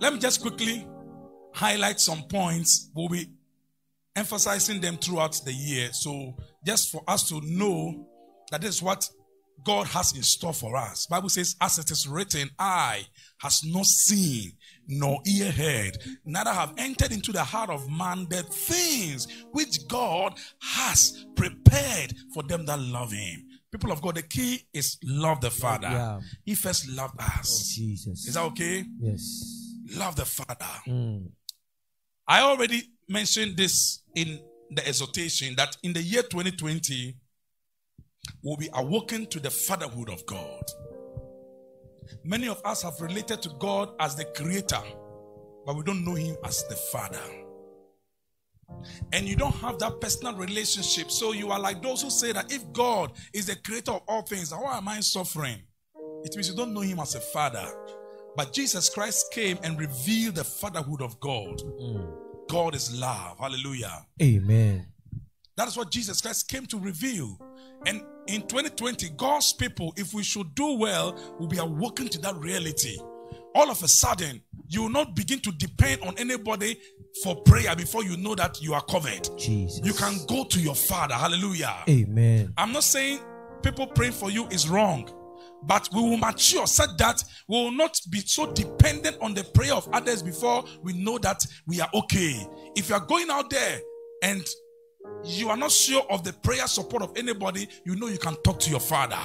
Let me just quickly highlight some points. We'll be emphasizing them throughout the year. So just for us to know that this is what God has in store for us. Bible says, as it is written, eye has not seen, nor ear heard, neither have entered into the heart of man the things which God has prepared for them that love him. People of God, the key is love the Father. Yeah. He first loved us. Oh, Jesus. Is that okay? Yes. Love the Father. Mm. I already mentioned this in the exhortation that in the year 2020, we'll be awoken to the fatherhood of God. Many of us have related to God as the creator, but we don't know Him as the Father. And you don't have that personal relationship. So you are like those who say that if God is the creator of all things, why am I suffering? It means you don't know Him as a Father. But Jesus Christ came and revealed the fatherhood of God. Mm. God is love. Hallelujah. Amen. That is what Jesus Christ came to reveal. And in 2020, God's people, if we should do well, will be awoken to that reality. All of a sudden, you will not begin to depend on anybody for prayer before you know that you are covered. Jesus. You can go to your Father. Hallelujah. Amen. I'm not saying people praying for you is wrong, but we will mature such that we will not be so dependent on the prayer of others before we know that we are okay. If you are going out there and you are not sure of the prayer support of anybody, you know you can talk to your father.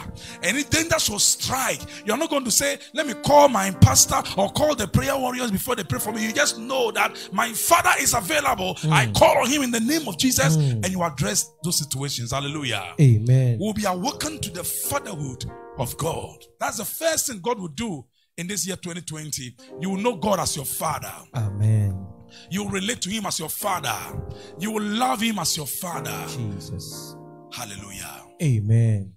Any danger will strike. You're not going to say, Let me call my pastor or call the prayer warriors before they pray for me. You just know that my father is available. I mm. call on him in the name of Jesus, mm. and you address those situations. Hallelujah. Amen. We'll be awakened to the fatherhood of God. That's the first thing God will do in this year 2020. You will know God as your father. Amen. You will relate to him as your father. You will love him as your father. Jesus. Hallelujah. Amen.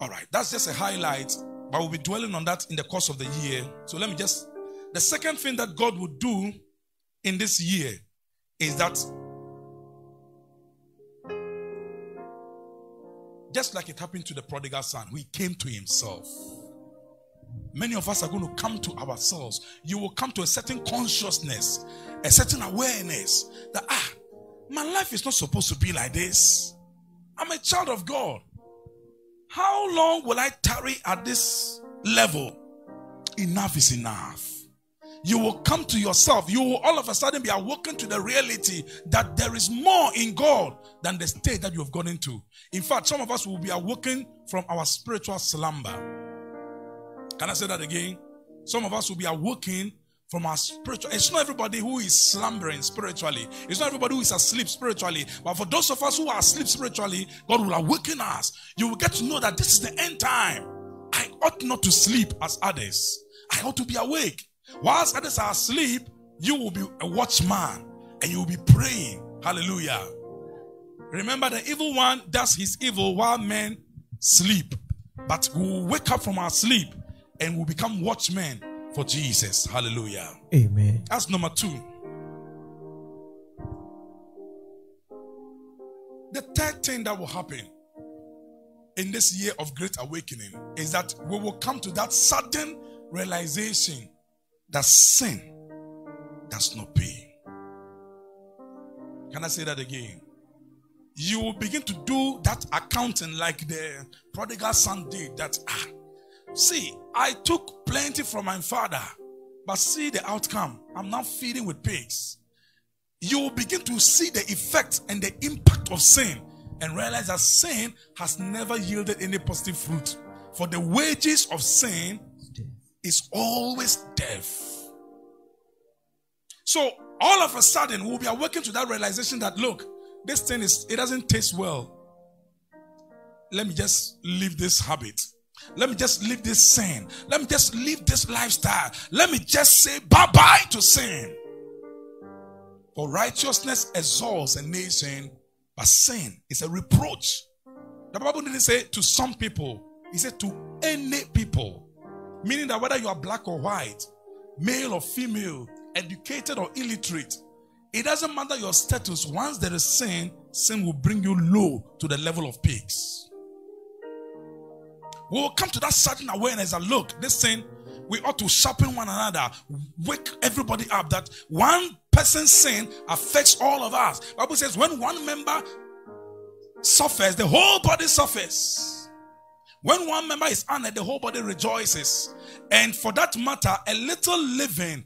All right, that's just a highlight, but we'll be dwelling on that in the course of the year. So let me just. The second thing that God would do in this year is that just like it happened to the prodigal son, he came to himself. Many of us are going to come to ourselves. You will come to a certain consciousness, a certain awareness that, ah, my life is not supposed to be like this. I'm a child of God. How long will I tarry at this level? Enough is enough. You will come to yourself. You will all of a sudden be awoken to the reality that there is more in God than the state that you have gone into. In fact, some of us will be awoken from our spiritual slumber. Can I say that again? Some of us will be awoken from our spiritual. It's not everybody who is slumbering spiritually. It's not everybody who is asleep spiritually. But for those of us who are asleep spiritually, God will awaken us. You will get to know that this is the end time. I ought not to sleep as others. I ought to be awake. Whilst others are asleep, you will be a watchman and you will be praying. Hallelujah. Remember, the evil one does his evil while men sleep. But we will wake up from our sleep and we will become watchmen for Jesus. Hallelujah. Amen. That's number two. The third thing that will happen in this year of great awakening is that we will come to that sudden realization that sin does not pay. Can I say that again? You will begin to do that accounting like the prodigal son did. That, ah, see, I took plenty from my father, but see the outcome. I'm now feeding with pigs. You will begin to see the effect and the impact of sin and realize that sin has never yielded any positive fruit. For the wages of sin is always death. So all of a sudden we'll be awakened to that realization that look, this thing is it doesn't taste well. Let me just leave this habit. Let me just leave this sin. Let me just leave this lifestyle. Let me just say bye bye to sin. For righteousness exalts a nation, but sin is a reproach. The Bible didn't say to some people, He said to any people. Meaning that whether you are black or white, male or female, educated or illiterate, it doesn't matter your status. Once there is sin, sin will bring you low to the level of pigs. We will come to that certain awareness that look, this sin, we ought to sharpen one another, wake everybody up that one person's sin affects all of us. Bible says when one member suffers, the whole body suffers. When one member is honored, the whole body rejoices. And for that matter, a little living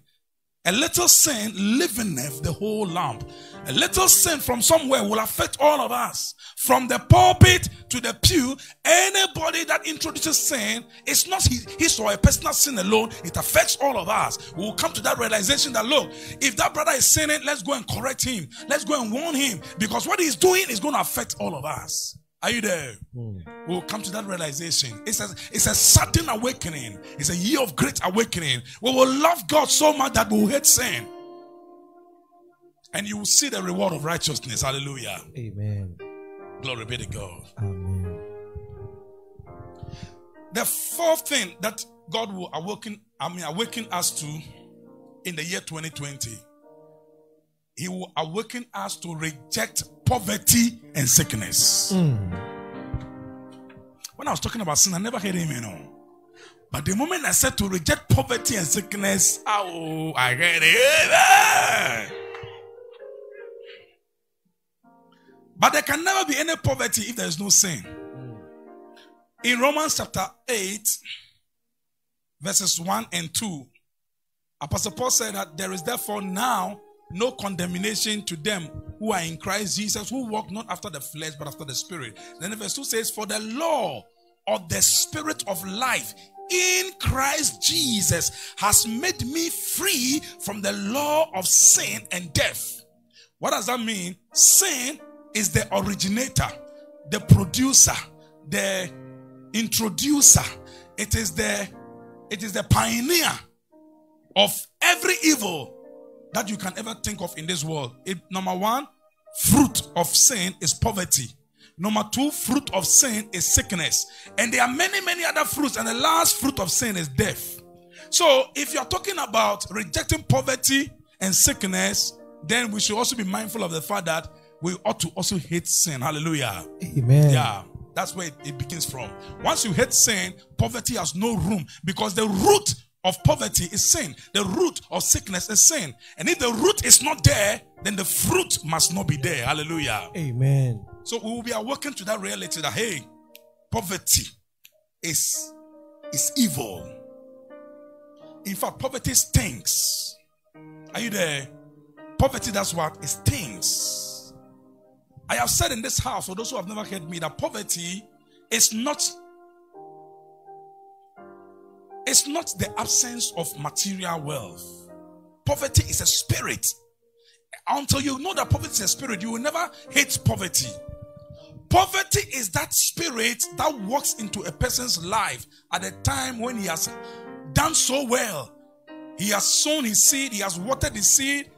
a little sin leaveneth the whole lump. A little sin from somewhere will affect all of us. From the pulpit to the pew, anybody that introduces sin, it's not his, his or a personal sin alone, it affects all of us. We will come to that realization that look, if that brother is sinning, let's go and correct him. Let's go and warn him because what he's doing is going to affect all of us. Are you there? Mm. We'll come to that realization. It's a, it's a sudden awakening. It's a year of great awakening. We will love God so much that we will hate sin. And you will see the reward of righteousness. Hallelujah. Amen. Glory be to God. Amen. The fourth thing that God will awaken, I mean, awaken us to in the year 2020, He will awaken us to reject poverty and sickness. Mm. When I was talking about sin, I never heard him, you know. But the moment I said to reject poverty and sickness, oh, I heard it. But there can never be any poverty if there is no sin. In Romans chapter 8, verses 1 and 2, Apostle Paul said that there is therefore now no condemnation to them who are in Christ Jesus, who walk not after the flesh, but after the Spirit. Then verse 2 says, For the law of the Spirit of life in Christ Jesus has made me free from the law of sin and death. What does that mean? Sin is the originator, the producer, the introducer. It is the it is the pioneer of every evil that you can ever think of in this world. It, number one, fruit of sin is poverty. Number two, fruit of sin is sickness. And there are many, many other fruits. And the last fruit of sin is death. So if you're talking about rejecting poverty and sickness, then we should also be mindful of the fact that we ought to also hate sin. Hallelujah. Amen. Yeah. That's where it, it begins from. Once you hate sin, poverty has no room because the root of poverty is sin. The root of sickness is sin. And if the root is not there, then the fruit must not be there. Hallelujah. Amen. So we will be awakened to that reality that hey, poverty is is evil. In fact, poverty stinks. Are you there? Poverty, that's what it stinks. I have said in this house, for those who have never heard me, that poverty is not it's not the absence of material wealth. Poverty is a spirit. Until you know that poverty is a spirit, you will never hate poverty. Poverty is that spirit that walks into a person's life at a time when he has done so well. He has sown his seed, he has watered his seed,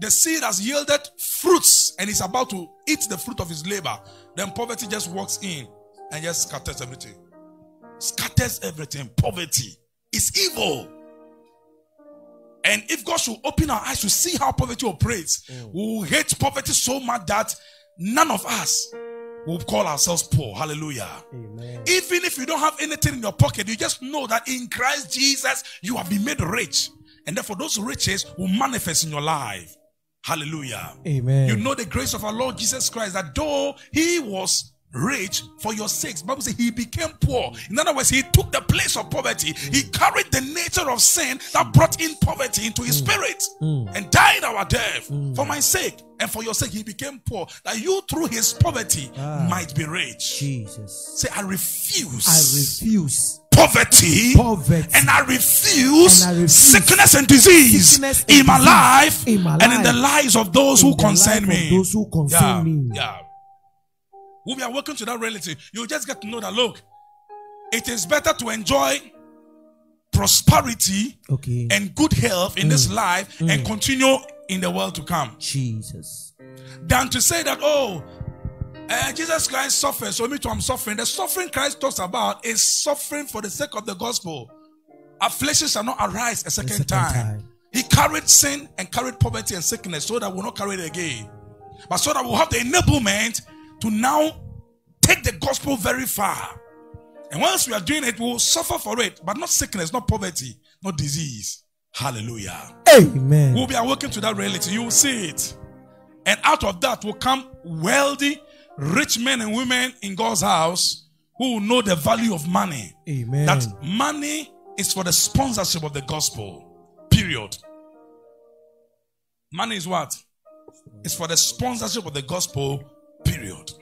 the seed has yielded fruits, and he's about to eat the fruit of his labor. Then poverty just walks in and just scatters everything. Scatters everything. Poverty is evil. And if God should open our eyes to see how poverty operates, mm. we will hate poverty so much that none of us will call ourselves poor. Hallelujah. Amen. Even if you don't have anything in your pocket, you just know that in Christ Jesus you have been made rich. And therefore, those riches will manifest in your life. Hallelujah. Amen. You know the grace of our Lord Jesus Christ that though he was rich for your sakes. Bible says he became poor. In other words, he took the place of poverty. He carried the nature of sin that brought in poverty into his mm. spirit mm. and died our death mm. for my sake. And for your sake, he became poor. That you through his poverty ah, might be rich. Jesus. Say, I refuse. I refuse. Poverty, poverty, and I refuse, and I refuse sickness and disease sickness in, my life, in my life and in the lives of those who concern me. Those who concern yeah, me. Yeah will be awakened to that reality, you just get to know that look, it is better to enjoy prosperity okay. and good health in mm. this life mm. and continue in the world to come. Jesus. Than to say that, oh, uh, Jesus Christ suffered, so me too, I'm suffering. The suffering Christ talks about is suffering for the sake of the gospel. Affliction shall not arise a second, a second time. time. He carried sin and carried poverty and sickness so that we'll not carry it again. But so that we'll have the enablement to now take the gospel very far. And once we are doing it, we will suffer for it, but not sickness, not poverty. not disease. Hallelujah. Amen. We'll be awakened to that reality. You will see it. And out of that will come wealthy, rich men and women in God's house who will know the value of money. Amen. That money is for the sponsorship of the gospel. Period. Money is what? It's for the sponsorship of the gospel. Period.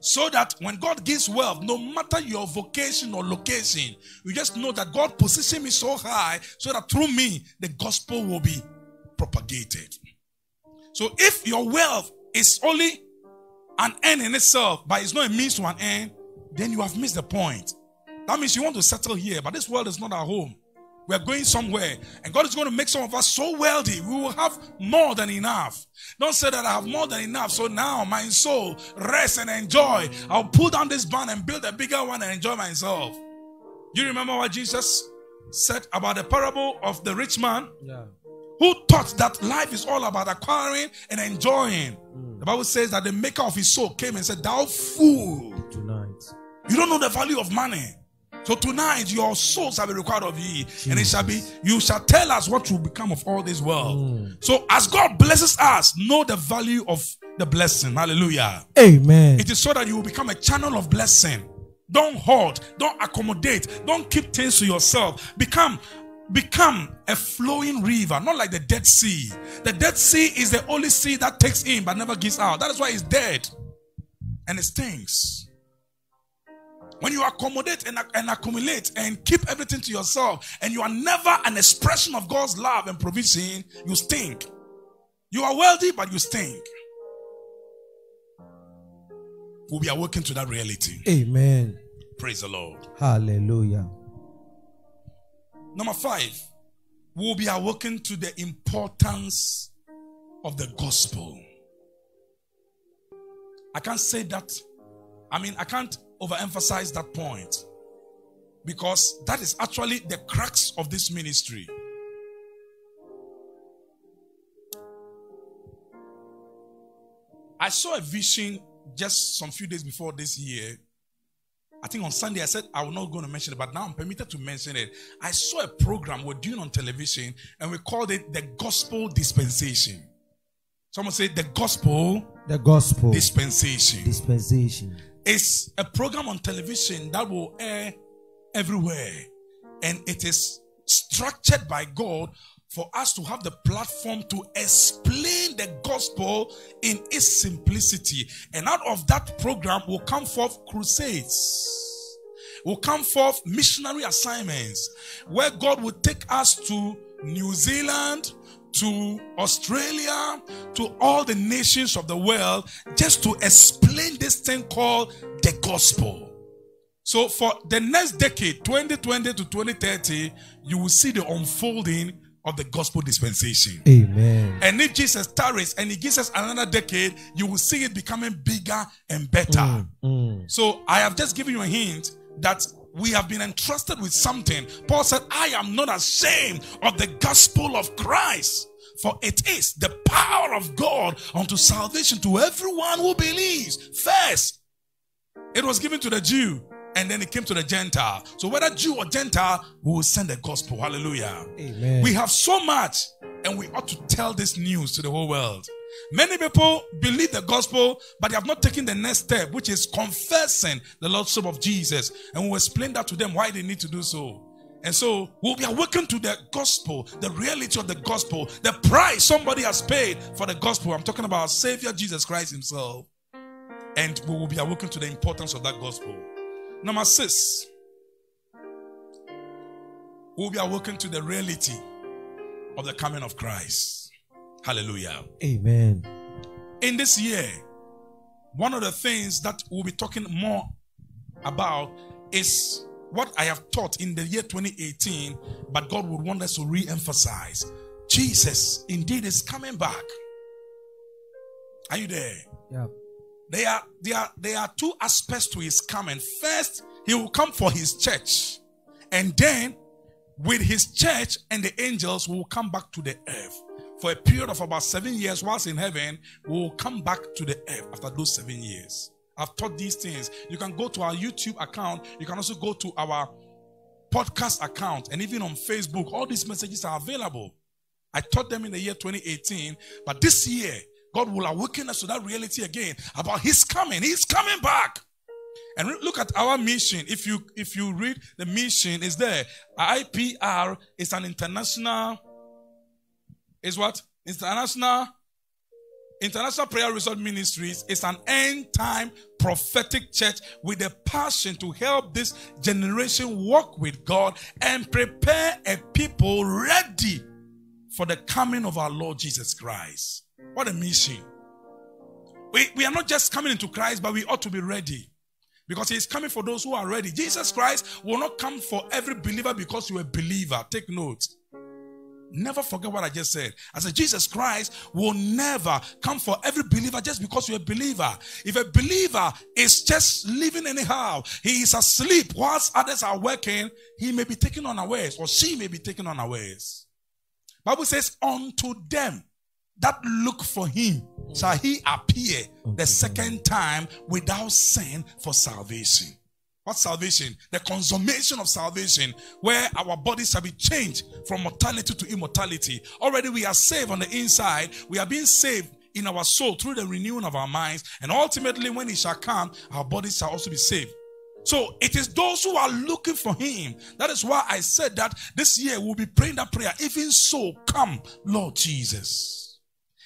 So that when God gives wealth, no matter your vocation or location, you just know that God positioned me so high so that through me the gospel will be propagated. So if your wealth is only an end in itself, but it's not a means to an end, then you have missed the point. That means you want to settle here, but this world is not our home. We are going somewhere, and God is going to make some of us so wealthy, we will have more than enough. Don't say that I have more than enough, so now my soul rest and enjoy. I'll pull down this barn and build a bigger one and enjoy myself. Do you remember what Jesus said about the parable of the rich man? Yeah. who thought that life is all about acquiring and enjoying. Mm. The Bible says that the maker of his soul came and said, Thou fool, Tonight. you don't know the value of money. So tonight your souls shall be required of ye, and it shall be, you shall tell us what will become of all this world. Mm. So as God blesses us, know the value of the blessing. Hallelujah. Amen. It is so that you will become a channel of blessing. Don't hoard, don't accommodate, don't keep things to yourself. Become become a flowing river, not like the Dead Sea. The Dead Sea is the only sea that takes in but never gives out. That is why it's dead and it stinks. When you accommodate and, and accumulate and keep everything to yourself, and you are never an expression of God's love and provision, you stink. You are wealthy, but you stink. We'll be awakened to that reality. Amen. Praise the Lord. Hallelujah. Number five, we'll be awakened to the importance of the gospel. I can't say that, I mean, I can't overemphasize that point because that is actually the crux of this ministry. I saw a vision just some few days before this year. I think on Sunday I said I was not going to mention it, but now I'm permitted to mention it. I saw a program we're doing on television and we called it the Gospel Dispensation. Someone say the Gospel The gospel Dispensation. dispensation. It's a program on television that will air everywhere. And it is structured by God for us to have the platform to explain the gospel in its simplicity. And out of that program will come forth crusades, will come forth missionary assignments where God will take us to New Zealand, to Australia, to all the nations of the world, just to explain this thing called the gospel. So, for the next decade, 2020 to 2030, you will see the unfolding of the gospel dispensation. Amen. And if Jesus tarries and he gives us another decade, you will see it becoming bigger and better. Mm. So I have just given you a hint that we have been entrusted with something. Paul said, I am not ashamed of the gospel of Christ, for it is the power of God unto salvation to everyone who believes. First, it was given to the Jew, and then it came to the Gentile. So whether Jew or Gentile, we will send the gospel. Hallelujah. Amen. We have so much, and we ought to tell this news to the whole world. Many people believe the gospel, but they have not taken the next step, which is confessing the Lordship of Jesus. And we'll explain that to them why they need to do so. And so we'll be awakened to the gospel, the reality of the gospel, the price somebody has paid for the gospel. I'm talking about Savior Jesus Christ Himself. And we will be awakened to the importance of that gospel. Number six, we'll be awakened to the reality of the coming of Christ. Hallelujah. Amen. In this year, one of the things that we'll be talking more about is what I have taught in the year 2018, but God would want us to re emphasize. Jesus indeed is coming back. Are you there? Yeah. There are, there, are, there are two aspects to his coming. First, he will come for his church. And then, with his church and the angels, we will come back to the earth. For a period of about seven years, whilst in heaven, we will come back to the earth after those seven years. I've taught these things. You can go to our YouTube account. You can also go to our podcast account and even on Facebook, all these messages are available. I taught them in the year 2018, but this year, God will awaken us to that reality again about His coming. He's coming back. And look at our mission. If you if you read the mission, is there. IPR is an international. Is what? International International Prayer Resort Ministries is an end time prophetic church with a passion to help this generation walk with God and prepare a people ready for the coming of our Lord Jesus Christ. What a mission. We, we are not just coming into Christ, but we ought to be ready. Because he's coming for those who are ready. Jesus Christ will not come for every believer because you're a believer. Take note. Never forget what I just said. I said, Jesus Christ will never come for every believer just because you're a believer. If a believer is just living anyhow, he is asleep whilst others are working, he may be taken unawares or she may be taken unawares. Bible says, unto them that look for him shall he appear the second time without sin for salvation. What salvation? The consummation of salvation, where our bodies shall be changed from mortality to immortality. Already we are saved on the inside. We are being saved in our soul through the renewing of our minds. And ultimately, when He shall come, our bodies shall also be saved. So it is those who are looking for Him. That is why I said that this year we'll be praying that prayer. Even so, come, Lord Jesus.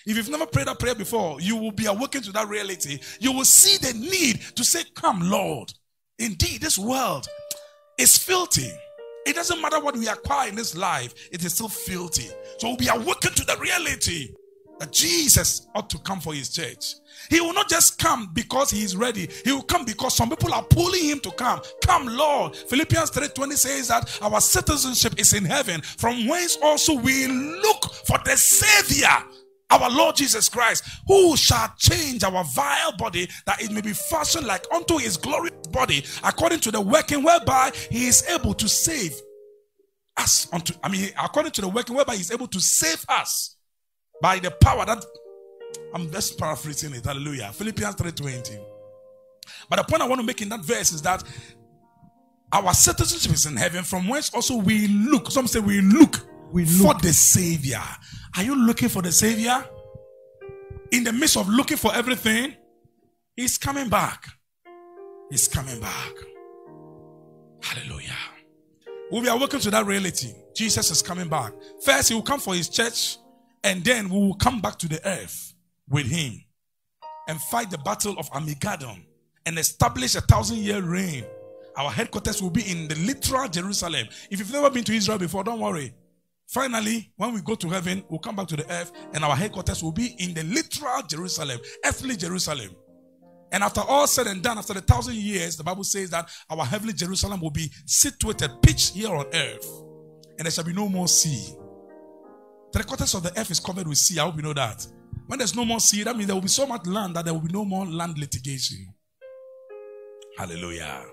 If you've never prayed that prayer before, you will be awakened to that reality. You will see the need to say, Come, Lord. Indeed, this world is filthy. It doesn't matter what we acquire in this life, it is still filthy. So we'll be awakened to the reality that Jesus ought to come for his church. He will not just come because he is ready. He will come because some people are pulling him to come. Come, Lord. Philippians 3:20 says that our citizenship is in heaven, from whence also we look for the Savior our Lord Jesus Christ, who shall change our vile body that it may be fashioned like unto his glorious body, according to the working whereby he is able to save us unto I mean according to the working whereby he is able to save us by the power that I'm just paraphrasing it. Hallelujah. Philippians 3:20. But the point I want to make in that verse is that our citizenship is in heaven, from whence also we look. Some say we look, we look. for the Savior. Are you looking for the Savior? In the midst of looking for everything, He's coming back. He's coming back. Hallelujah. We'll be awakened to that reality. Jesus is coming back. First, He will come for His church, and then we will come back to the earth with Him and fight the battle of Armageddon and establish a thousand year reign. Our headquarters will be in the literal Jerusalem. If you've never been to Israel before, don't worry. Finally, when we go to heaven, we'll come back to the earth and our headquarters will be in the literal Jerusalem, earthly Jerusalem. And after all said and done, after the thousand years, the Bible says that our heavenly Jerusalem will be situated, pitched here on earth, and there shall be no more sea. Three quarters of the earth is covered with sea. I hope you know that. When there's no more sea, that means there will be so much land that there will be no more land litigation. Hallelujah.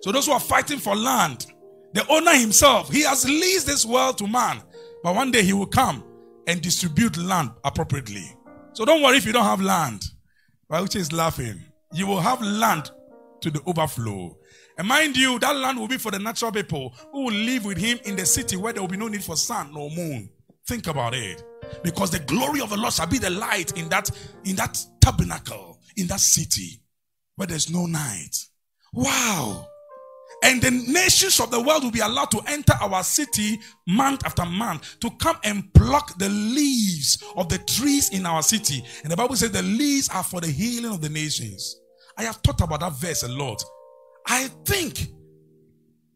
So those who are fighting for land, the owner himself, he has leased this world to man. But one day he will come and distribute land appropriately. So don't worry if you don't have land. Which is laughing. You will have land to the overflow. And mind you, that land will be for the natural people who will live with him in the city where there will be no need for sun nor moon. Think about it. Because the glory of the Lord shall be the light in that, in that tabernacle, in that city where there's no night. Wow. And the nations of the world will be allowed to enter our city month after month to come and pluck the leaves of the trees in our city. And the Bible says the leaves are for the healing of the nations. I have thought about that verse a lot. I think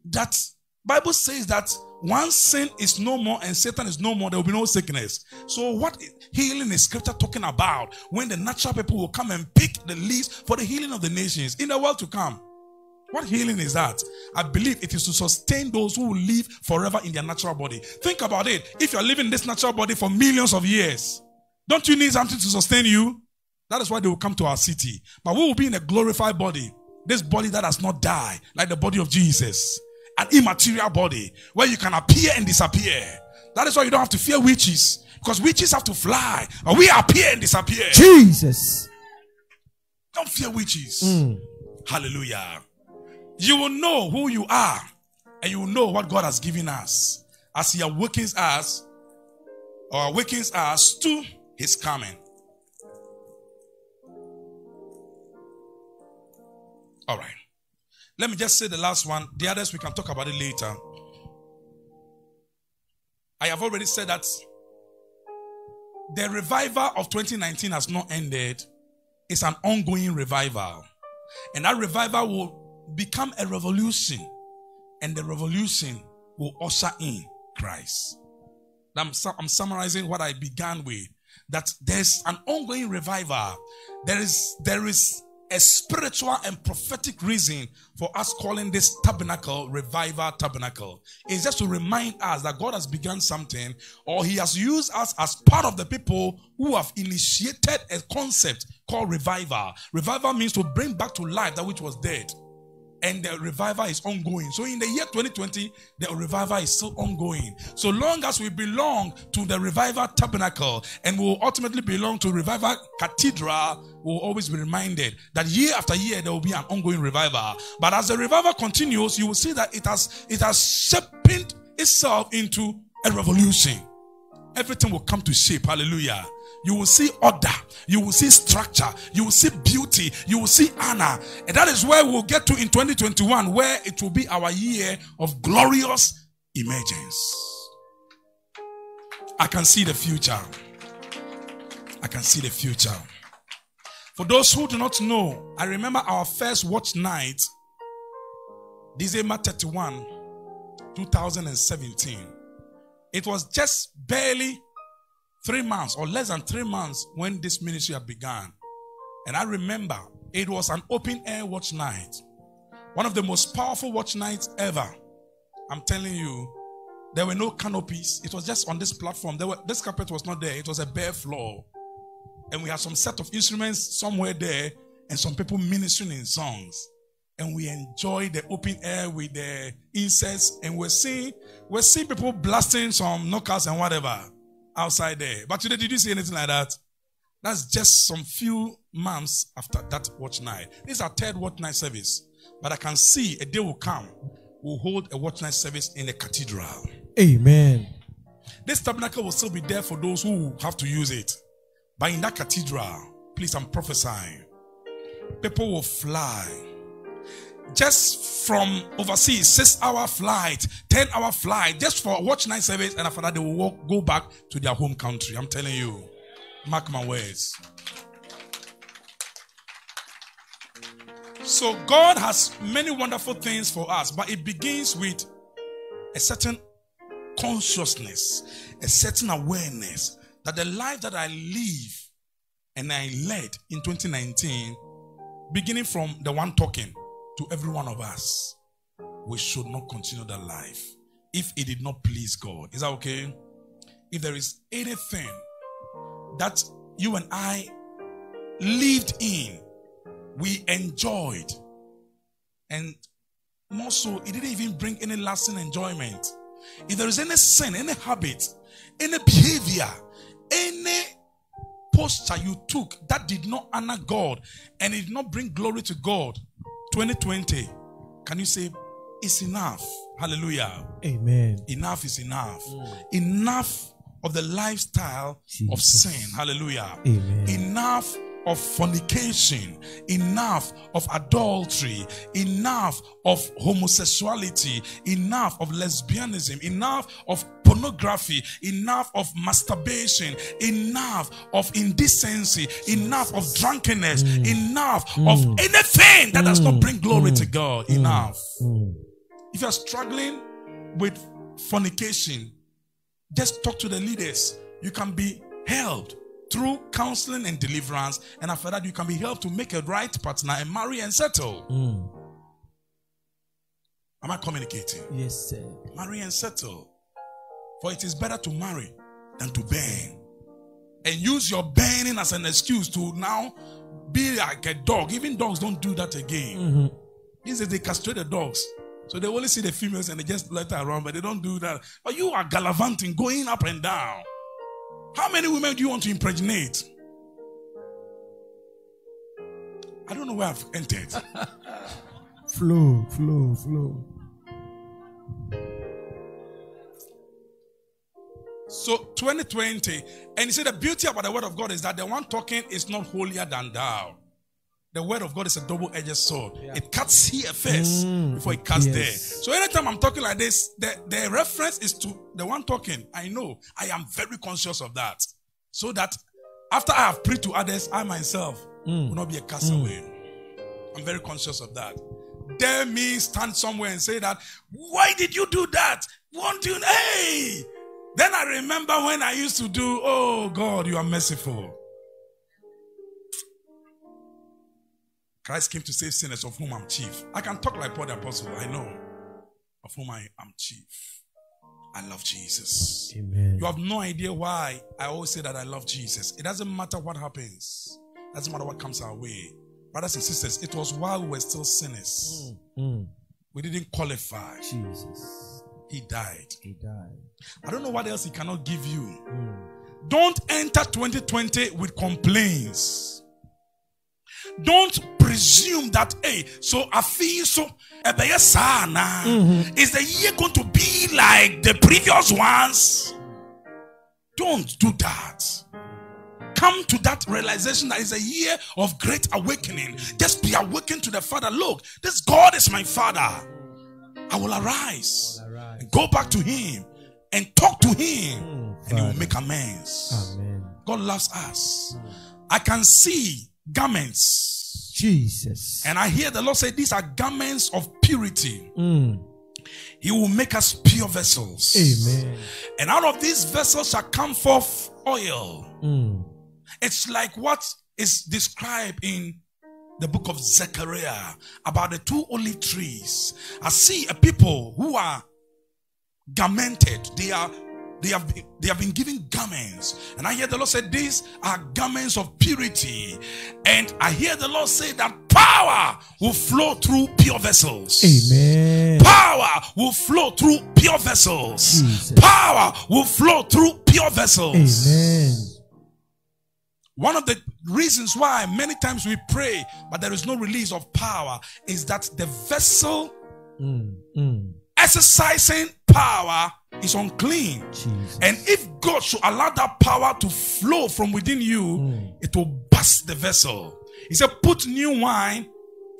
that Bible says that once sin is no more and Satan is no more, there will be no sickness. So, what healing is scripture talking about? When the natural people will come and pick the leaves for the healing of the nations in the world to come. What healing is that? I believe it is to sustain those who will live forever in their natural body. Think about it. If you're living this natural body for millions of years, don't you need something to sustain you? That is why they will come to our city. But we will be in a glorified body. This body that has not died, like the body of Jesus. An immaterial body where you can appear and disappear. That is why you don't have to fear witches. Because witches have to fly. But we appear and disappear. Jesus. Don't fear witches. Mm. Hallelujah you will know who you are and you will know what God has given us as He awakens us or awakens us to His coming. All right. Let me just say the last one. The others we can talk about it later. I have already said that the revival of 2019 has not ended. It's an ongoing revival. And that revival will become a revolution. And the revolution will usher in Christ. I'm, I'm summarizing what I began with. That there's an ongoing revival. There is, there is a spiritual and prophetic reason for us calling this tabernacle revival tabernacle. It's just to remind us that God has begun something or He has used us as part of the people who have initiated a concept called revival. Revival means to bring back to life that which was dead and the revival is ongoing. So in the year 2020, the revival is still ongoing. So long as we belong to the revival tabernacle and we will ultimately belong to revival cathedral, we'll always be reminded that year after year there will be an ongoing revival. But as the revival continues, you will see that it has it has shaped itself into a revolution. Everything will come to shape. Hallelujah you will see order, you will see structure, you will see beauty, you will see honor. And that is where we'll get to in 2021, where it will be our year of glorious emergence. I can see the future. I can see the future. For those who do not know, I remember our first watch night, December 31, 2017. It was just barely three months or less than three months when this ministry had begun. And I remember it was an open air watch night. One of the most powerful watch nights ever. I'm telling you, there were no canopies. It was just on this platform. There were, this carpet was not there. It was a bare floor. And we had some set of instruments somewhere there and some people ministering in songs. And we enjoyed the open air with the incense. And we're seeing, we're seeing people blasting some knockouts and whatever outside there. But today, did you see anything like that? That's just some few months after that watch night. This is our third watch night service. But I can see a day will come, we'll hold a watch night service in the cathedral. Amen. This tabernacle will still be there for those who have to use it. But in that cathedral, please, I'm prophesying, people will fly just from overseas, six hour flight, 10 hour flight, just for watch night service, and after that, they will walk, go back to their home country. I'm telling you. Mark my words. So, God has many wonderful things for us, but it begins with a certain consciousness, a certain awareness that the life that I live and I led in 2019, beginning from the one talking, to every one of us, we should not continue that life if it did not please God. Is that okay? If there is anything that you and I lived in, we enjoyed, and more so, it didn't even bring any lasting enjoyment. If there is any sin, any habit, any behavior, any posture you took that did not honor God and it did not bring glory to God, 2020, can you say it's enough? Hallelujah. Amen. Enough is enough. Mm. Enough of the lifestyle Jesus. of sin. Hallelujah. Amen. Enough of fornication, enough of adultery, enough of homosexuality, enough of lesbianism, enough of pornography, enough of masturbation, enough of indecency, enough of drunkenness, mm. enough mm. of anything that does not bring glory mm. to God. Mm. Enough. Mm. If you're struggling with fornication, just talk to the leaders. You can be helped through counseling and deliverance. And after that, you can be helped to make a right partner and marry and settle. Mm. Am I communicating? Yes, sir. Marry and settle. For it is better to marry than to burn. And use your burning as an excuse to now be like a dog. Even dogs don't do that again. Mm-hmm. These days they castrate the dogs. So they only see the females and they just let her around, but they don't do that. But you are gallivanting, going up and down. How many women do you want to impregnate? I don't know where I've entered. flow, flow, flow. So 2020, and you see the beauty about the word of God is that the one talking is not holier than thou. The word of God is a double-edged sword. It cuts here first mm. before it cuts yes. there. So anytime I'm talking like this, the, the reference is to the one talking. I know. I am very conscious of that. So that after I have preached to others, I myself mm. will not be a castaway. Mm. I'm very conscious of that. Dare me stand somewhere and say that, why did you do that? Won't you? Hey! Then I remember when I used to do, oh God, you are merciful. Christ came to save sinners of whom I'm chief. I can talk like Paul the Apostle, I know, of whom I am chief. I love Jesus. Amen. You have no idea why I always say that I love Jesus. It doesn't matter what happens, it doesn't matter what comes our way. Brothers and sisters, it was while we were still sinners. Mm. We didn't qualify. Jesus. He died. He died. I don't know what else he cannot give you. Mm. Don't enter 2020 with complaints. Don't presume that, hey, so I feel so. saa. Is the year going to be like the previous ones? Don't do that. Come to that realization that is a year of great awakening. Just be awakened to the Father. Look, this God is my Father. I will arise Arise. and go back to Him and talk to Him, Mm, and He will make amends. Amen. God loves us. I can see garments. Jesus. And I hear the Lord say, These are garments of purity. Mm. He will make us pure vessels. Amen. And out of these vessels shall come forth oil. Mm. It's like what is described in the book of Zechariah about the two olive trees. I see a people who are garmented. They are they have been, they have been given garments. And I hear the Lord say these are garments of purity. And I hear the Lord say that power will flow through pure vessels. Amen. Power will flow through pure vessels. Jesus. Power will flow through pure vessels. Amen. One of the reasons why many times we pray, but there is no release of power, is that the vessel Mm. Mm. exercising power is unclean. Jesus. And if God should allow that power to flow from within you, Mm. it will burst the vessel. He said, put new wine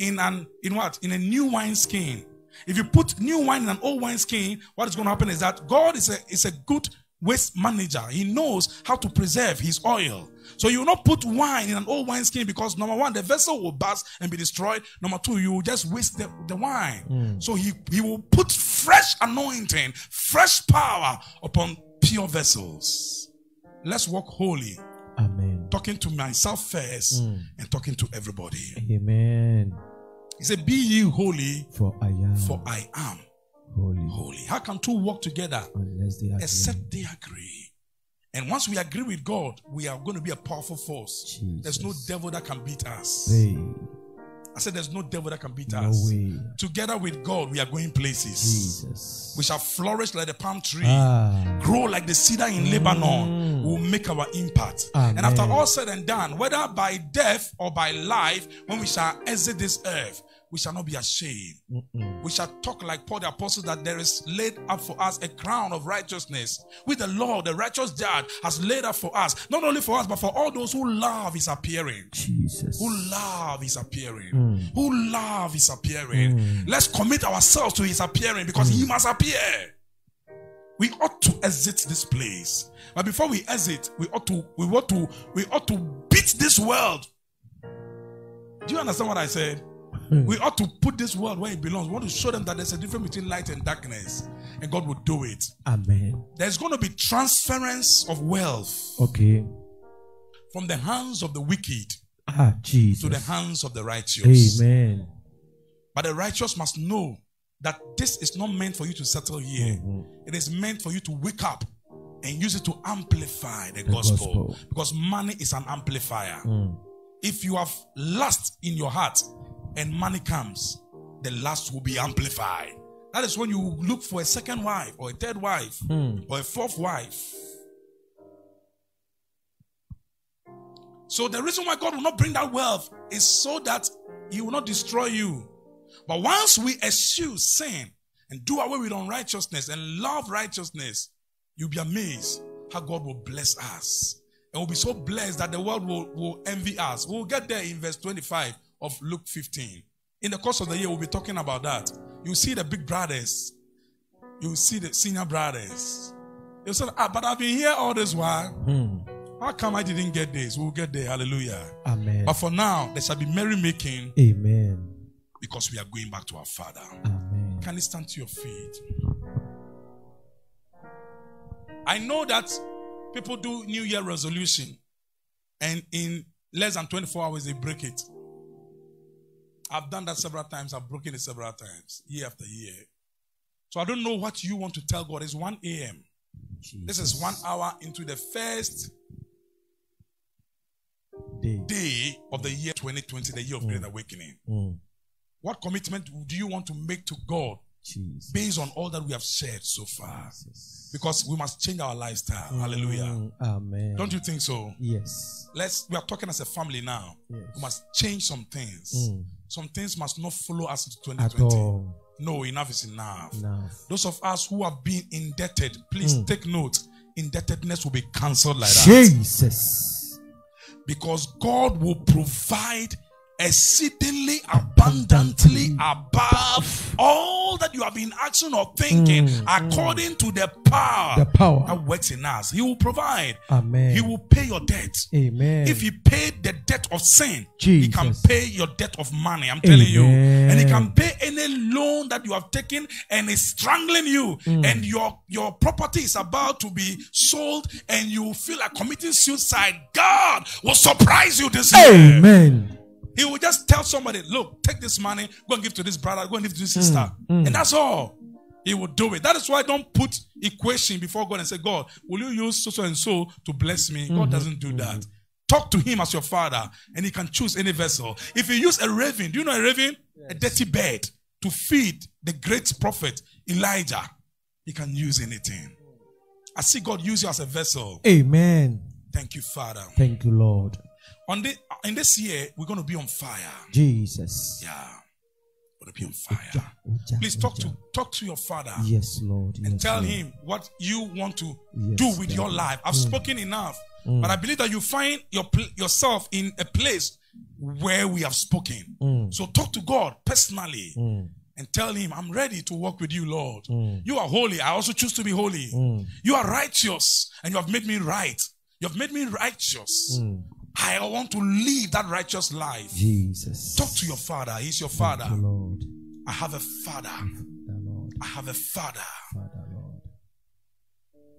in an in what? In a new wine skin. If you put new wine in an old wine skin, what is going to happen is that God is a is a good waste manager. He knows how to preserve his oil. So you will not put wine in an old wine skin because number one, the vessel will burst and be destroyed. Number two, you will just waste the, the wine. So he, he will put fresh anointing, fresh power upon pure vessels. Let's walk holy, Amen. talking to myself first Mm. and talking to everybody. Amen. He said, Be ye holy, For I am for I am holy. holy. How can two walk together Unless they except they agree? And once we agree with God, we are going to be a powerful force. There's no devil that can beat us. Hey, I said, There's no devil that can beat no us. way. Together with God, we are going places. Jesus. We shall flourish like the palm tree, Ah. grow like the cedar in Lebanon. We'll make our impact. And after all said and done, whether by death or by life, when we shall exit this earth, we shall not be ashamed. Mm-mm. We shall talk like Paul the Apostle that there is laid up for us a crown of righteousness. With the Lord, the righteous judge, has laid up for us, not only for us, but for all those who love his appearing. Jesus. Who love his appearing. Mm. Who love his appearing. Let's commit ourselves to his appearing because he must appear. We ought to exit this place. But before we exit, we ought to we ought to we ought to beat this world. Do you understand what I said? We ought to put this world where it belongs. We want to show them that there's a difference between light and darkness, and God will do it. Amen. There's going to be transference of wealth Okay. from the hands of the wicked Ah, to the hands of the righteous. Amen. But the righteous must know that this is not meant for you to settle here. Mhm. It is meant for you to wake up and use it to amplify the, gospel. gospel. Because money is an amplifier. Mm. If you have lust in your heart and money comes, the lust will be amplified. That is when you look for a second wife or a third wife Mm. or a fourth wife. So the reason why God will not bring that wealth is so that He will not destroy you. But once we eschew sin and do away with unrighteousness and love righteousness, you'll be amazed how God will bless us. And we'll be so blessed that the world will, will envy us. We'll get there in verse 25 of Luke 15. In the course of the year, we'll be talking about that. You see the big brothers, you see the senior brothers. You say, ah, but I've been here all this while. Hmm. How come I didn't get this? We'll get there. Hallelujah. Amen. But for now, there shall be merrymaking Amen. because we are going back to our Father. Amen. Can you stand to your feet? I know that people do New Year resolution and in less than 24 hours they break it. I've done that several times. I've broken it several times, year after year. So I don't know what you want to tell God. It's 1 a.m. This is one hour into the first Day. day of the year 2020, the year of Great Awakening. Mm. What commitment do you want to make to God Jesus. based on all that we have shared so far? Jesus. Because we must change our lifestyle. Hallelujah. Mm, Amen. Don't you think so? Yes. Let's we are talking as a family now. Yes. We must change some things. Mm. Some things must not follow us into At 2020. all. No, enough is enough. enough. Those of us who have been indebted, please Mm. take note. Indebtedness will be cancelled like that. Jesus. Because God will provide exceedingly abundantly above all that you have been asking or thinking according to the power, Mm, The power. that works in us. He will provide. Amen. He will pay your debt. Amen. If he paid the debt of sin, he can pay your debt of money. I'm telling you. And he can pay any loan that you have taken and is strangling you. Mm. And your, your property is about to be sold and you feel like committing suicide. God will surprise you this year. Amen. He will just tell somebody, look, take this money, go and give to this brother, go and give to this sister. mm. And that's all. He will do it. That is why I don't put equation before God and say, God, will you use so so and so to bless me? Mm-hmm. God doesn't do that. Talk to him as your father, and he can choose any vessel. If you use a raven, do you know a raven? A dirty bird to feed the great prophet Elijah. He can use anything. I see God use you as a vessel. Amen. Thank you, Father. Thank you, Lord. On the, in this year, we're going to be on fire. Jesus. Yeah. Going to be on fire. Oja, Please talk oja. to talk to your father Yes, Lord. and yes, tell Lord. him what you want to Yes, do with Daddy. your life. I've spoken enough, but I believe that you find your yourself in a place where we have spoken. Mm. So talk to God personally Mm. and tell him, I'm ready to walk with you, Lord. Mm. You are holy. I also choose to be holy. Mm. You are righteous and you have made me right. You have made me righteous. Mm. I want to live that righteous life. Jesus. Talk to your father. He's your father. you, Lord. I have a father. Lord. I have a father. Father, Lord.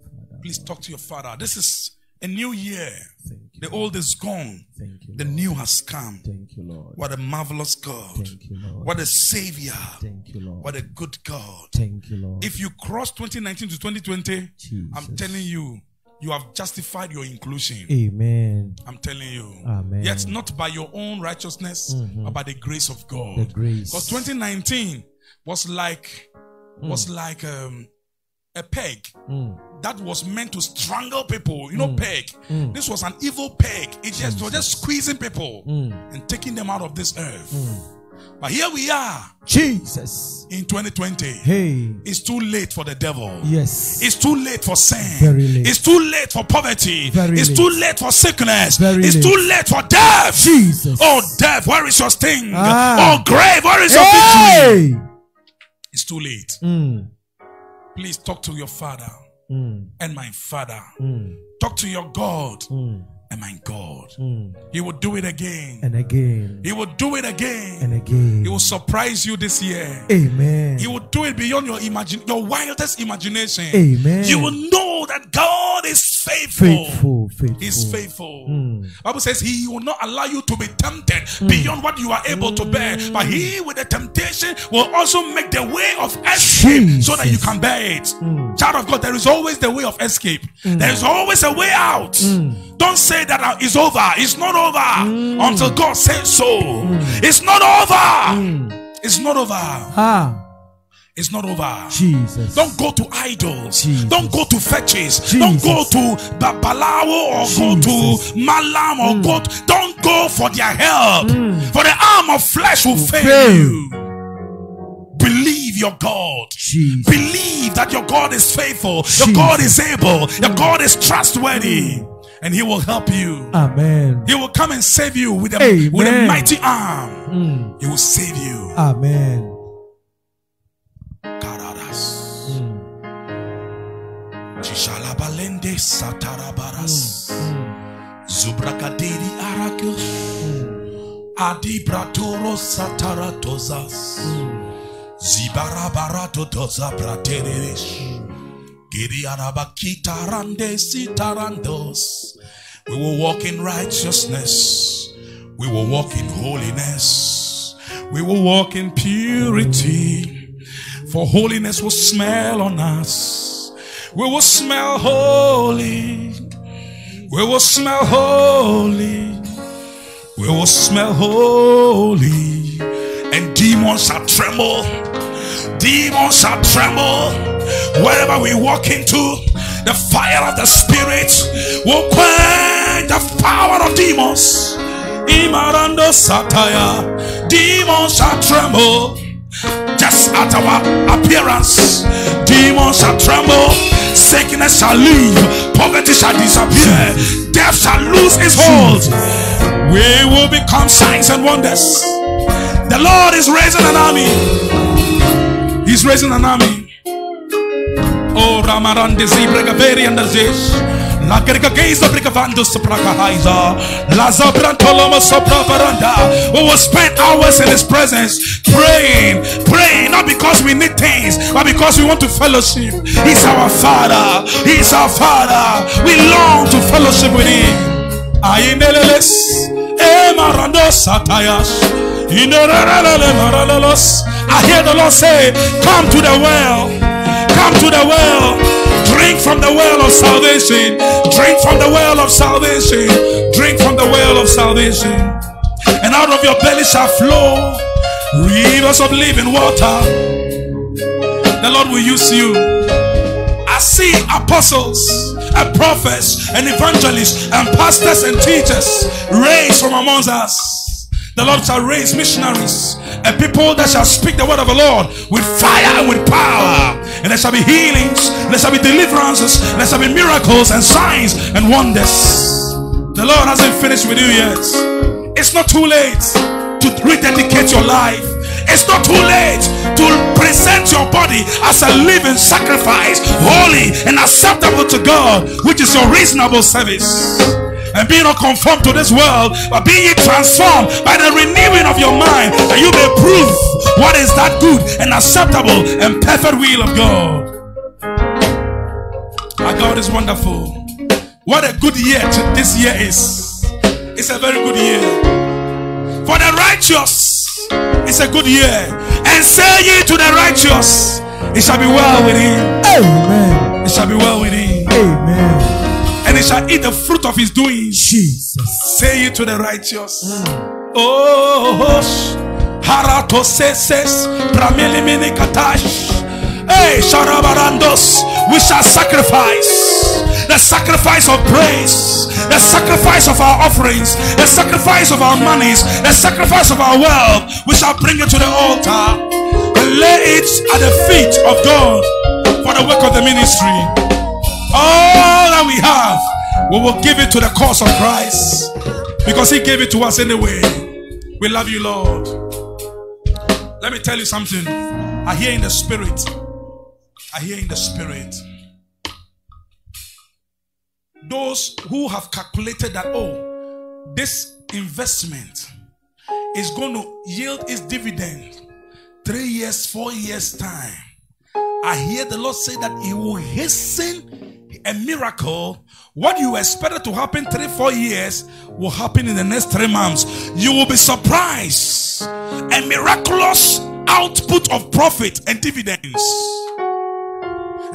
Father, Please talk to your father. This is a new year. you. The old is gone. Thank you. The new has come. Thank you, Lord. What a marvelous God. Thank you, Lord. What a savior. Thank you, Lord. What a good God. Thank you, Lord. If you cross 2019 to 2020, Jesus. I'm telling you, you have justified your inclusion. Amen. I'm telling you. Amen. Yet not by your own righteousness, Mhm. but by the grace of God. The grace. Because 2019 was like Mm. was like um, a peg Mm. that was meant to strangle people. You know, Mm. peg. Mm. This was an evil peg. It just was just squeezing people Mm. and taking them out of this earth. But here we are Jesus. in 2020. Hey. It's too late for the devil. Yes. It's too late for sin. Very late. It's too late for poverty. Very it's late. too late for sickness. Very it's late. too late for death. Jesus. Oh, death, where is your sting? Ah. Oh, grave, where is your victory? Hey. It's too late. Mm. Please talk to your father Mm. and my father. Mm. Talk to your God And my God. Mm. He will do it again. And again. He will do it again. And again. He will surprise you this year. Amen. He will do it beyond your imagine, your wildest imagination. Amen. You will know that God is faithful. faithful. Faithful. He's faithful. Mm. Bible says he will not allow you to be tempted beyond what you are able to bear. But he with the temptation will also make the way of escape so that you can bear it. Mm. Child of God, there is always the way of escape. There is always a way out. Mm. Don't say that uh, it's over. It's not over until God says so. Mm. It's not over. It's not over. Ah. It's not over. Jesus. Don't go to idols. Jesus. Don't go to fetches. Jesus. Don't go to Babalawo or Jesus. go to Malam or go. Mm. To, don't go for their help. Mm. For the arm of flesh will fail, fail. you. Believe your God. Believe that your God is faithful, your God is able, your mm. God is trustworthy, and He will help you. Amen. He will come and save you with a, with a mighty arm. Mm. He will save you. Amen. Chishalabalende satarabaras. Mm. Zubrakadiri arakios. Mm. Adibratoro sataratozas. Mm. Zibarabarato doza brateresh. Giriarabakita rande sitarandos. We will walk in righteousness. We will walk in holiness. We will walk in purity. For holiness will smell on us. We will smell holy. We will smell holy. We will smell holy. And demons shall tremble. Demons shall tremble. Wherever we walk into, the fire of the Spirit will quench the power of demons. Imarando satire. Demons shall tremble. Just at our appearance, demons shall tremble, sickness shall leave, poverty shall disappear, death shall lose its hold. We will become signs and wonders. The Lord is raising an army. He's raising an army. Oh, Ramaran de Zibregaveri and the. La Gergageza Brigavando Soprakahiza. La Zabrantoloma Sopravaranda. We will spend hours in His presence praying, praying, not because we need things, but because we want to fellowship. He's our Father. He's our Father. We long to fellowship with Him. Ayineleles. Emarando Satayas. I hear the Lord say, Come to the well. Come to the well. Drink from the well of salvation. Drink from the well of salvation. Drink from the well of salvation. And out of your belly shall flow rivers of living water. The Lord will use you. I see apostles and prophets and evangelists and pastors and teachers raised from amongst us. The Lord shall raise missionaries and people that shall speak the word of the Lord with fire and with power. And there shall be healings, there shall be deliverances, there shall be miracles and signs and wonders. The Lord hasn't finished with you yet. It's not too late to rededicate your life. It's not too late to present your body as a living sacrifice, holy and acceptable to God, which is your reasonable service. And be not conformed to this world, but be ye transformed by the renewing of your mind, that you may prove what is that good and acceptable and perfect will of God. Our God is wonderful. What a good year this year is. It's a very good year. For the righteous, it's a good year. And say ye to the righteous, it shall be well with him. Amen. It shall be well with him. Amen. And he shall eat the fruit of his doings. Jesus. Say ye to the righteous. Mm. Oh, harato seses, pramelimini katash. Hey, sharabarandos, we shall sacrifice the sacrifice of praise, the sacrifice of our offerings, the sacrifice of our monies, the sacrifice of our wealth. We shall bring it to the altar and lay it at the feet of God for the work of the ministry. All that we have, we will give it to the cause of Christ because He gave it to us anyway. We love you, Lord. Let me tell you something. I hear in the spirit. I hear in the spirit. Those who have calculated that, oh, this investment is going to yield its dividend three years, four years' time. I hear the Lord say that He will hasten a miracle. What you expected to happen three, four years will happen in the next three months. You will be surprised. A miraculous output of profit and dividends.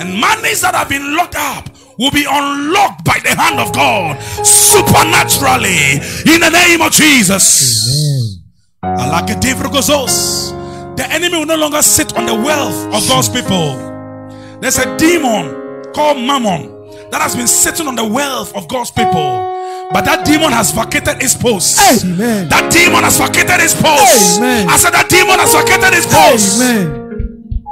And monies that have been locked up will be unlocked by the hand of God supernaturally in the name of Jesus. Amen. The enemy will no longer sit on the wealth of God's people. There's a demon called Mammon that has been sitting on the wealth of God's people. But that demon has vacated his post. Amen. That demon has vacated his post. Amen. I said that demon has vacated his post. Amen.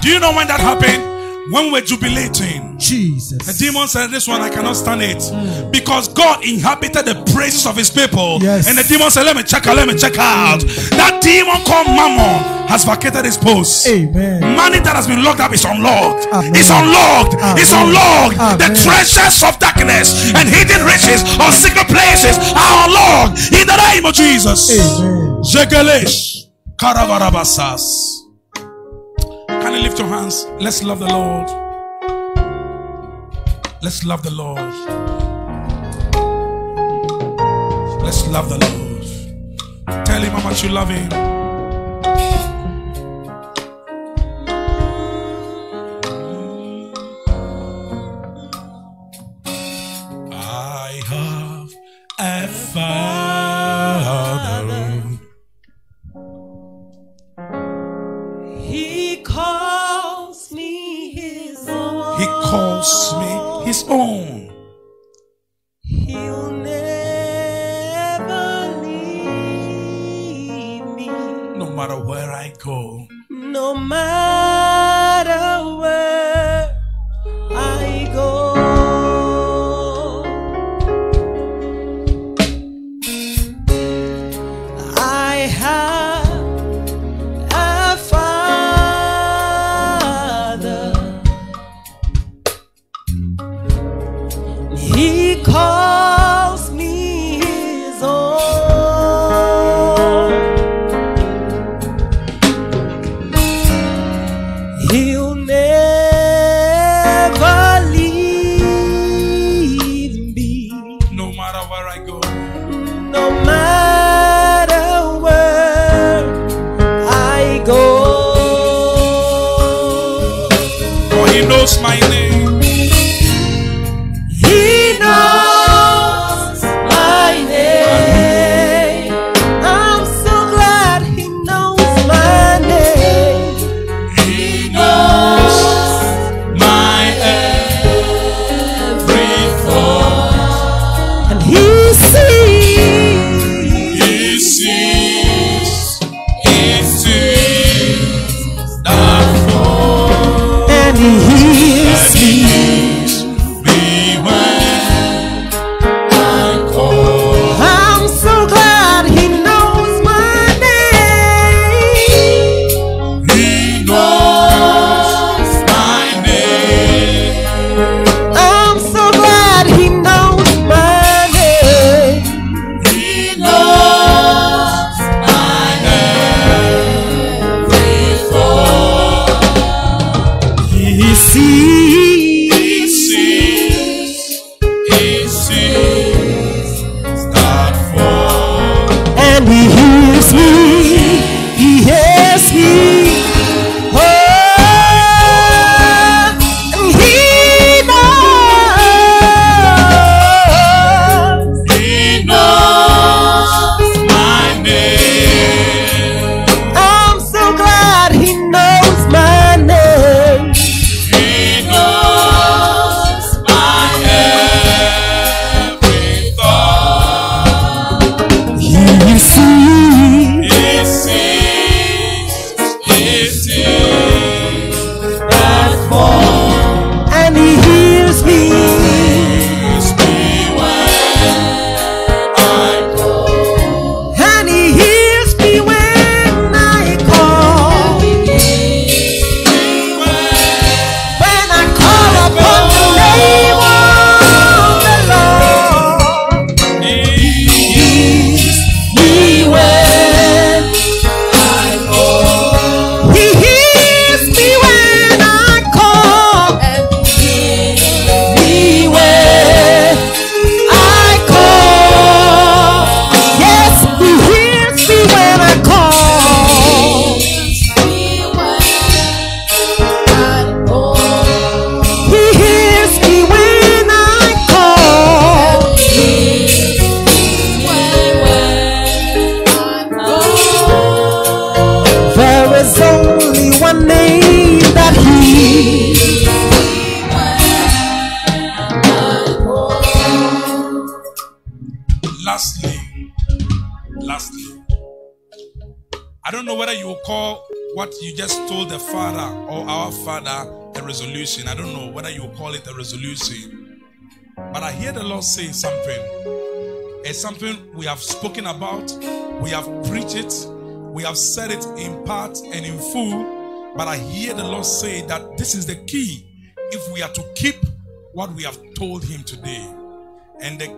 Do you know when that happened? When we're jubilating, Jesus. The demon said, This one I cannot stand it. Mm. Because God inhabited the praises of his people. Yes. And the demon said, Let me check out, let me check out. That demon called Mammon has vacated his post. Amen. Money that has been locked up is unlocked. Amen. It's unlocked. Amen. It's unlocked. Amen. The treasures of darkness and hidden riches or secret places are unlocked in the name of Jesus. Amen. Karavarabasas. Can you lift your hands? Let's love the Lord. Let's love the Lord. Let's love the Lord. Tell him how much you love him. I have a fire. see resolution. I don't know whether you call it a resolution. But I hear the Lord say something. It's something we have spoken about, we have preached it, we have said it in part and in full. But I hear the Lord say that this is the key if we are to keep what we have told Him today. And the,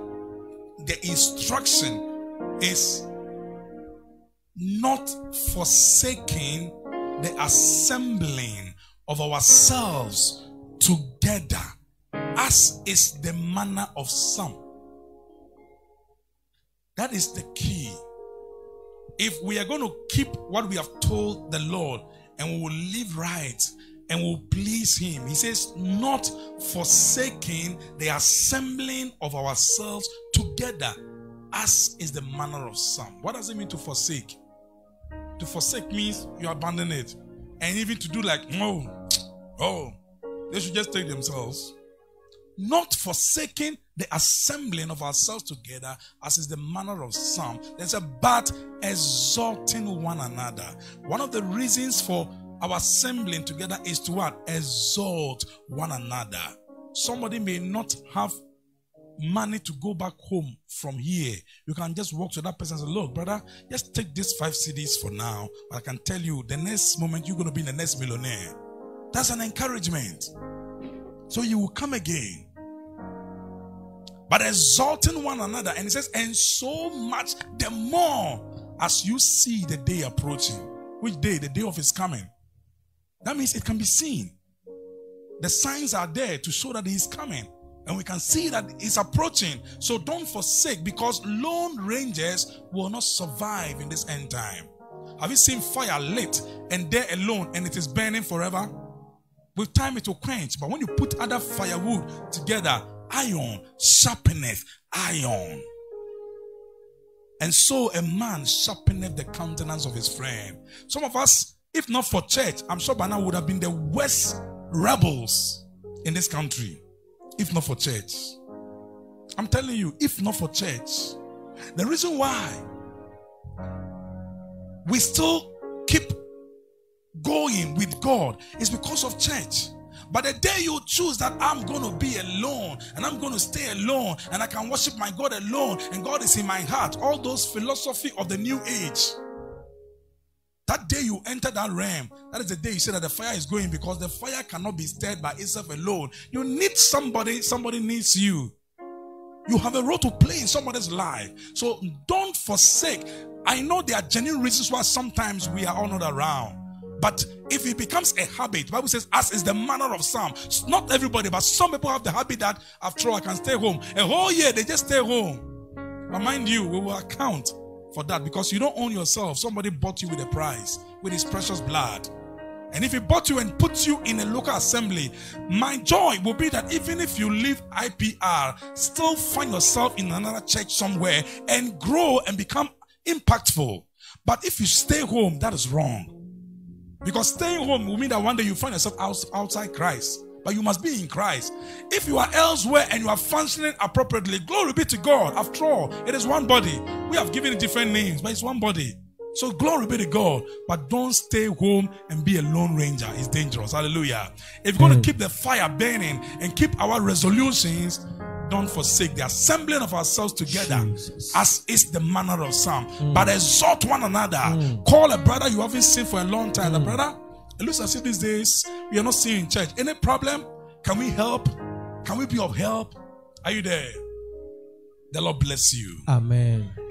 the instruction is not forsaking the assembling of ourselves together, as is the manner of some. That is the key. If we are going to keep what we have told the Lord and we will live right and will please Him, He says, not forsaking the assembling of ourselves together, as is the manner of some. What does it mean to forsake? To forsake means you abandon it. And even to do like, oh, oh, they should just take themselves. Not forsaking the assembling of ourselves together, as is the manner of some. There's a but exalting one another. One of the reasons for our assembling together is to what? Exalt one another. Somebody may not have money to go back home from here, you can just walk to that person and say, Look, brother, just take these five cedis for now. But I can tell you, the next moment you're going to be the next millionaire. That's an encouragement. So you will come again. But exalting one another, and it says, and so much the more as you see the day approaching. Which day? The day of his coming. That means it can be seen. The signs are there to show that he's coming and we can see that it's approaching. So don't forsake because lone rangers will not survive in this end time. Have you seen fire lit and there alone and it is burning forever? With time it will quench, but when you put other firewood together, iron sharpeneth iron. And so a man sharpeneth the countenance of his friend. Some of us, if not for church, I'm sure by now would have been the worst rebels in this country if not for church. I'm telling you, if not for church, the reason why we still keep going with God is because of church. But the day you choose that I'm going to be alone and I'm going to stay alone and I can worship my God alone and God is in my heart, all those philosophy of the new age. That day you enter that realm, that is the day you say that the fire is going because the fire cannot be stirred by itself alone. You need somebody, somebody needs you. You have a role to play in somebody's life. So don't forsake. I know there are genuine reasons why sometimes we are all not around. But if it becomes a habit, Bible says, as is the manner of some. Not everybody, but some people have the habit that after all I can stay home. A whole year they just stay home. But mind you, we will account for that because you don't own yourself. Somebody bought you with a price, with his precious blood. And if he bought you and put you in a local assembly, my joy will be that even if you leave IPR, still find yourself in another church somewhere and grow and become impactful. But if you stay home, that is wrong. Because staying home will mean that one day you find yourself outside Christ but you must be in Christ. If you are elsewhere and you are functioning appropriately, glory be to God. After all, it is one body. We have given it different names, but it's one body. So glory be to God. But don't stay home and be a lone ranger. It's dangerous. Hallelujah. If you're going to hmm. keep the fire burning and keep our resolutions, don't forsake the assembling of ourselves together Jesus. as is the manner of some. Mm. But exhort one another. Mm. Call a brother you haven't seen for a long time. Mm. A brother, it looks as if these days we are not seeing in church. Any problem? Can we help? Can we be of help? Are you there? The Lord bless you. Amen.